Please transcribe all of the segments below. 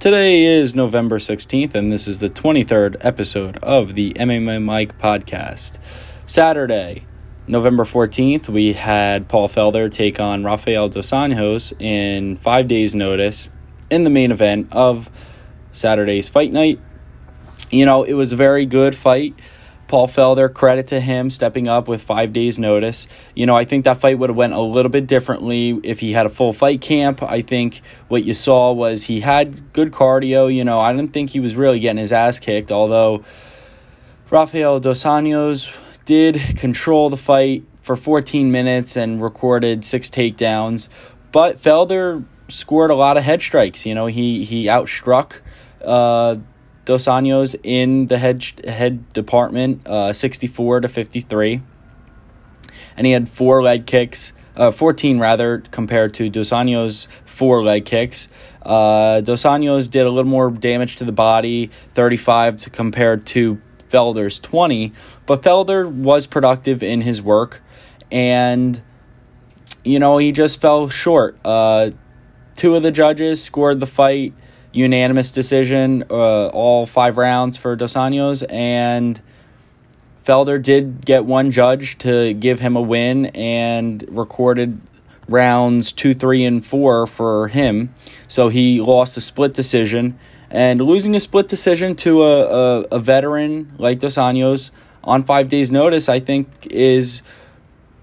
Today is November 16th, and this is the 23rd episode of the MMA Mike podcast. Saturday, November 14th, we had Paul Felder take on Rafael Dos Anjos in five days' notice in the main event of Saturday's fight night. You know, it was a very good fight. Paul Felder, credit to him stepping up with five days' notice. You know, I think that fight would have went a little bit differently if he had a full fight camp. I think what you saw was he had good cardio. You know, I didn't think he was really getting his ass kicked, although Rafael Dos Anjos did control the fight for 14 minutes and recorded six takedowns. But Felder scored a lot of head strikes. You know, he he outstruck uh, Dos Anjos in the head head department, uh, 64 to 53. And he had four leg kicks, uh, 14 rather, compared to Dos Anjos' four leg kicks. Uh, Dos Anjos did a little more damage to the body, 35 to compared to Felder's 20. But Felder was productive in his work, and, you know, he just fell short. Uh, two of the judges scored the fight unanimous decision, uh, all five rounds for Dos Anjos, and Felder did get one judge to give him a win and recorded rounds two, three, and four for him. So he lost a split decision. And losing a split decision to a, a, a veteran like Dos Anjos on five days' notice, I think, is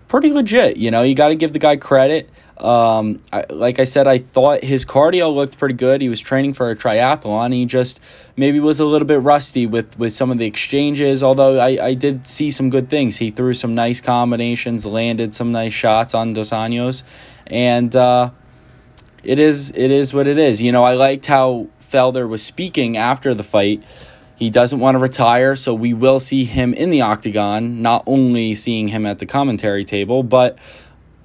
pretty legit. You know, you got to give the guy credit. Um, I, like I said, I thought his cardio looked pretty good. He was training for a triathlon. He just maybe was a little bit rusty with, with some of the exchanges, although I, I did see some good things. He threw some nice combinations, landed some nice shots on Dos Anjos, and uh, it is it is what it is. You know, I liked how Felder was speaking after the fight. He doesn't want to retire, so we will see him in the octagon, not only seeing him at the commentary table, but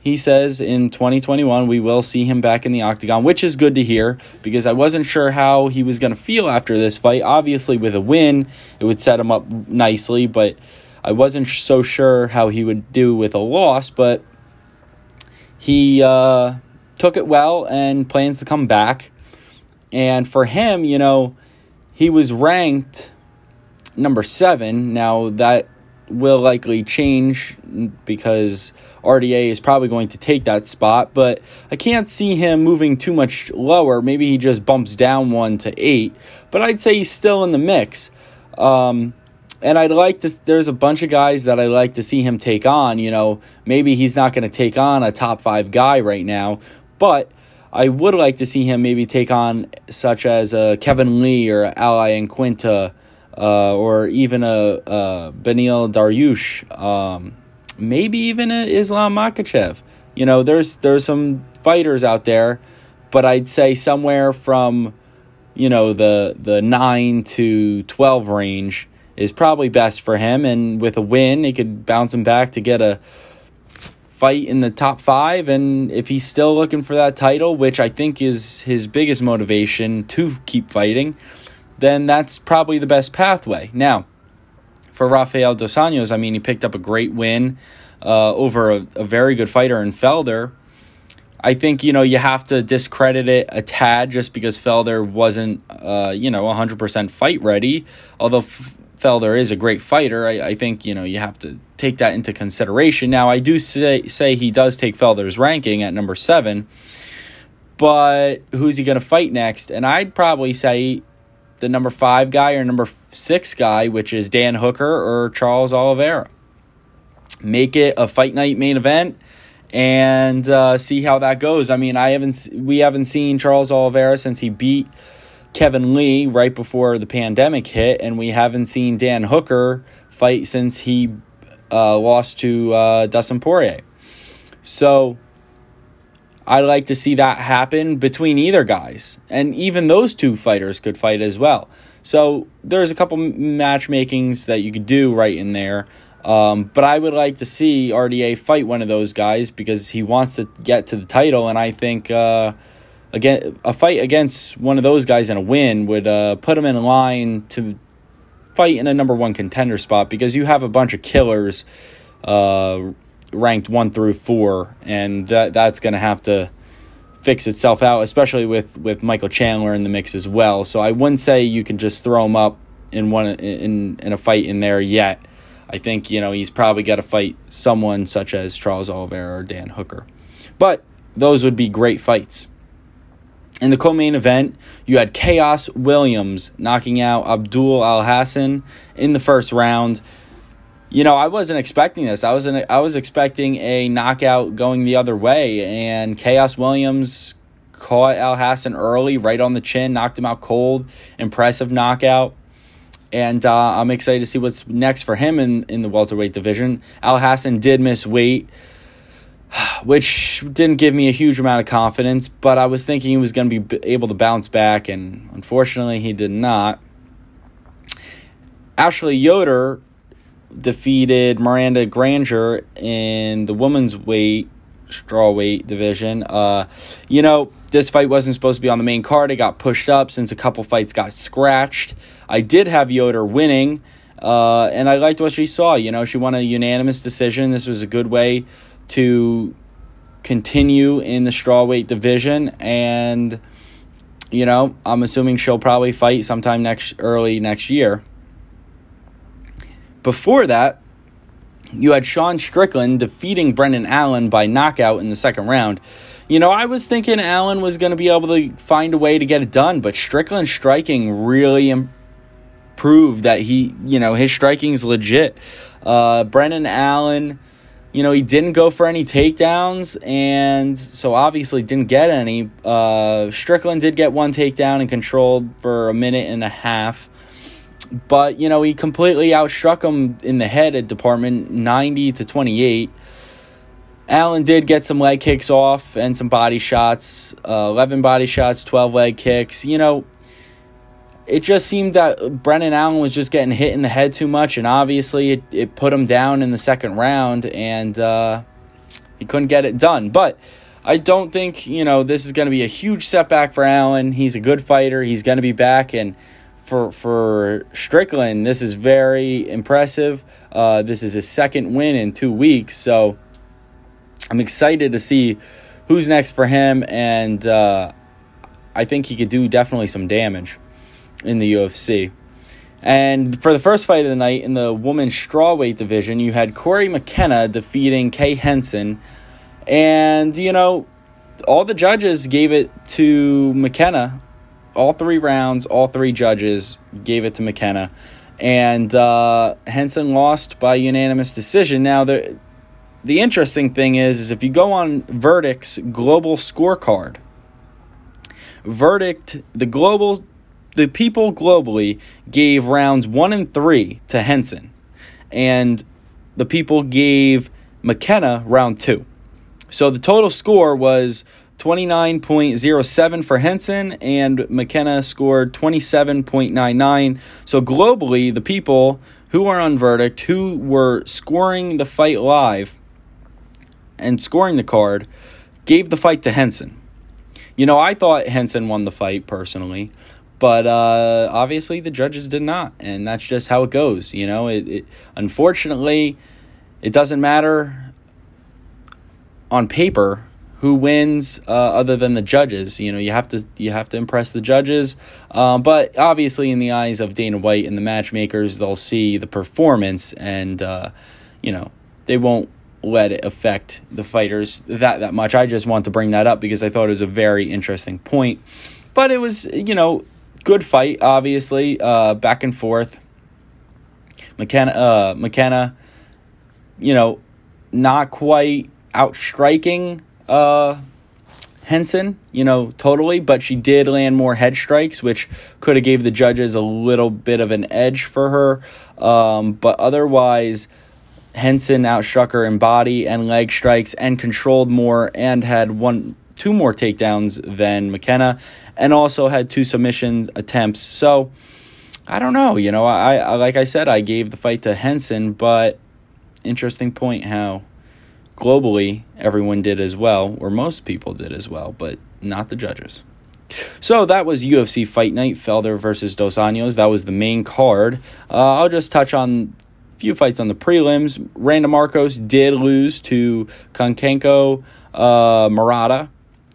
he says in 2021 we will see him back in the octagon, which is good to hear because I wasn't sure how he was going to feel after this fight. Obviously, with a win, it would set him up nicely, but I wasn't so sure how he would do with a loss. But he uh, took it well and plans to come back. And for him, you know, he was ranked number seven. Now, that will likely change because RDA is probably going to take that spot, but I can't see him moving too much lower. Maybe he just bumps down one to eight, but I'd say he's still in the mix. Um, and I'd like to, there's a bunch of guys that I'd like to see him take on. You know, maybe he's not going to take on a top five guy right now, but I would like to see him maybe take on such as a Kevin Lee or Al Iaquinta uh, or even a, a Beneil Dariush, um, maybe even a Islam Makhachev. You know, there's there's some fighters out there, but I'd say somewhere from you know the the nine to twelve range is probably best for him. And with a win, he could bounce him back to get a fight in the top five. And if he's still looking for that title, which I think is his biggest motivation to keep fighting then that's probably the best pathway. Now, for Rafael Dos Anjos, I mean, he picked up a great win uh, over a, a, very good fighter in Felder. I think, you know, you have to discredit it a tad just because Felder wasn't, uh, you know, 100% fight ready. Although F- Felder is a great fighter, I, I think, you know, you have to take that into consideration. Now, I do say, say he does take Felder's ranking at number seven, but who's he going to fight next? And I'd probably say the number five guy or number six guy, which is Dan Hooker or Charles Oliveira. Make it a fight night main event and uh, see how that goes. I mean, I haven't we haven't seen Charles Oliveira since he beat Kevin Lee right before the pandemic hit, and we haven't seen Dan Hooker fight since he uh, lost to uh, Dustin Poirier. So I'd like to see that happen between either guys. And even those two fighters could fight as well. So there's a couple matchmakings that you could do right in there. Um, but I would like to see RDA fight one of those guys because he wants to get to the title. And I think uh, again a fight against one of those guys and a win would uh, put him in line to fight in a number one contender spot because you have a bunch of killers uh, ranked one through four, and that that's going to have to fix itself out, especially with with Michael Chandler in the mix as well. So I wouldn't say you can just throw him up in one in in a fight in there yet. I think you know he's probably got to fight someone such as Charles Oliveira or Dan Hooker, but those would be great fights. In the co-main event, you had Khaos Williams knocking out Abdul Alhassan in the first round. You know, I wasn't expecting this. I was in, I was expecting a knockout going the other way, and Khaos Williams caught Alhassan early, right on the chin, knocked him out cold. Impressive knockout. And uh, I'm excited to see what's next for him in, in the welterweight division. Alhassan did miss weight which didn't give me a huge amount of confidence, but I was thinking he was going to be able to bounce back, and unfortunately, he did not. Ashley Yoder defeated Miranda Granger in the women's weight strawweight division. Uh, you know, this fight wasn't supposed to be on the main card. It got pushed up since a couple fights got scratched. I did have Yoder winning, uh, and I liked what she saw. You know, she won a unanimous decision. This was a good way to continue in the strawweight division and you know i'm assuming she'll probably fight sometime next early next year before that you had sean strickland defeating brendan allen by knockout in the second round. You know i was thinking allen was going to be able to find a way to get it done but strickland striking really improved that he you know his striking is legit. Uh, brendan allen you know, he didn't go for any takedowns, and so obviously didn't get any. Uh, Strickland did get one takedown and controlled for a minute and a half, but you know he completely outstruck him in the head at department, ninety to twenty eight. Allen did get some leg kicks off and some body shots, uh, eleven body shots, twelve leg kicks. You know, it just seemed that Brendan Allen was just getting hit in the head too much, and obviously it, it put him down in the second round, and uh, he couldn't get it done. But I don't think you know this is going to be a huge setback for Allen. He's a good fighter. He's going to be back, and for for Strickland, this is very impressive. Uh, this is his second win in two weeks, so I'm excited to see who's next for him, and uh, I think he could do definitely some damage in the UFC. And for the first fight of the night in the women's strawweight division, you had Cory McKenna defeating Kay Hansen, And, you know, all the judges gave it to McKenna. All three rounds, all three judges gave it to McKenna. And uh, Hansen lost by unanimous decision. Now, the, the interesting thing is, is if you go on Verdict's global scorecard, Verdict, the global the people globally gave rounds one and three to Hansen, and the people gave McKenna round two. So the total score was 29.07 for Hansen, and McKenna scored 27.99. So globally, the people who are on verdict, who were scoring the fight live and scoring the card, gave the fight to Hansen. You know, I thought Hansen won the fight personally, but uh, obviously, the judges did not, and that's just how it goes. You know, it, it unfortunately it doesn't matter on paper who wins uh, other than the judges. You know, you have to you have to impress the judges. Um, but obviously, in the eyes of Dana White and the matchmakers, they'll see the performance, and uh, you know they won't let it affect the fighters that that much. I just want to bring that up because I thought it was a very interesting point. But it was, you know, good fight, obviously, uh, back and forth. McKenna, uh, McKenna, you know, not quite outstriking uh, Hansen, you know, totally, but she did land more head strikes, which could have gave the judges a little bit of an edge for her. Um, but otherwise, Hansen outstruck her in body and leg strikes and controlled more and had one two more takedowns than McKenna and also had two submission attempts. So I don't know. You know, I, I like I said, I gave the fight to Hansen, but interesting point how globally everyone did as well, or most people did as well, but not the judges. So that was UFC Fight Night, Felder versus Dos Anjos. That was the main card. Uh, I'll just touch on a few fights on the prelims. Randa Markos did lose to Kanako uh, Murata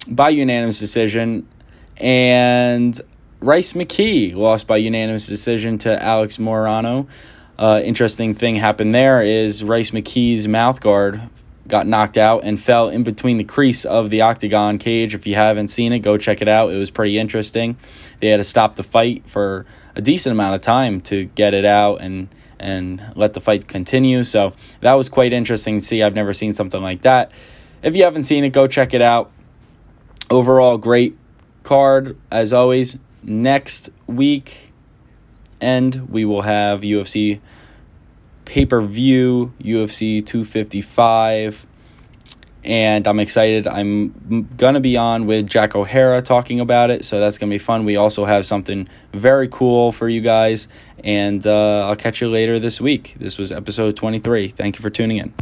by unanimous decision. And Rhys McKee lost by unanimous decision to Alex Morono. Uh, interesting thing happened there is Rhys McKee's mouth guard got knocked out and fell in between the crease of the octagon cage. If you haven't seen it, go check it out. It was pretty interesting. They had to stop the fight for a decent amount of time to get it out and and let the fight continue. So that was quite interesting to see. I've never seen something like that. If you haven't seen it, go check it out. Overall, great card as always. Next week, and we will have UFC pay per view, UFC 255. And I'm excited. I'm going to be on with Jack O'Hara talking about it. So that's going to be fun. We also have something very cool for you guys. And uh, I'll catch you later this week. This was episode 23. Thank you for tuning in.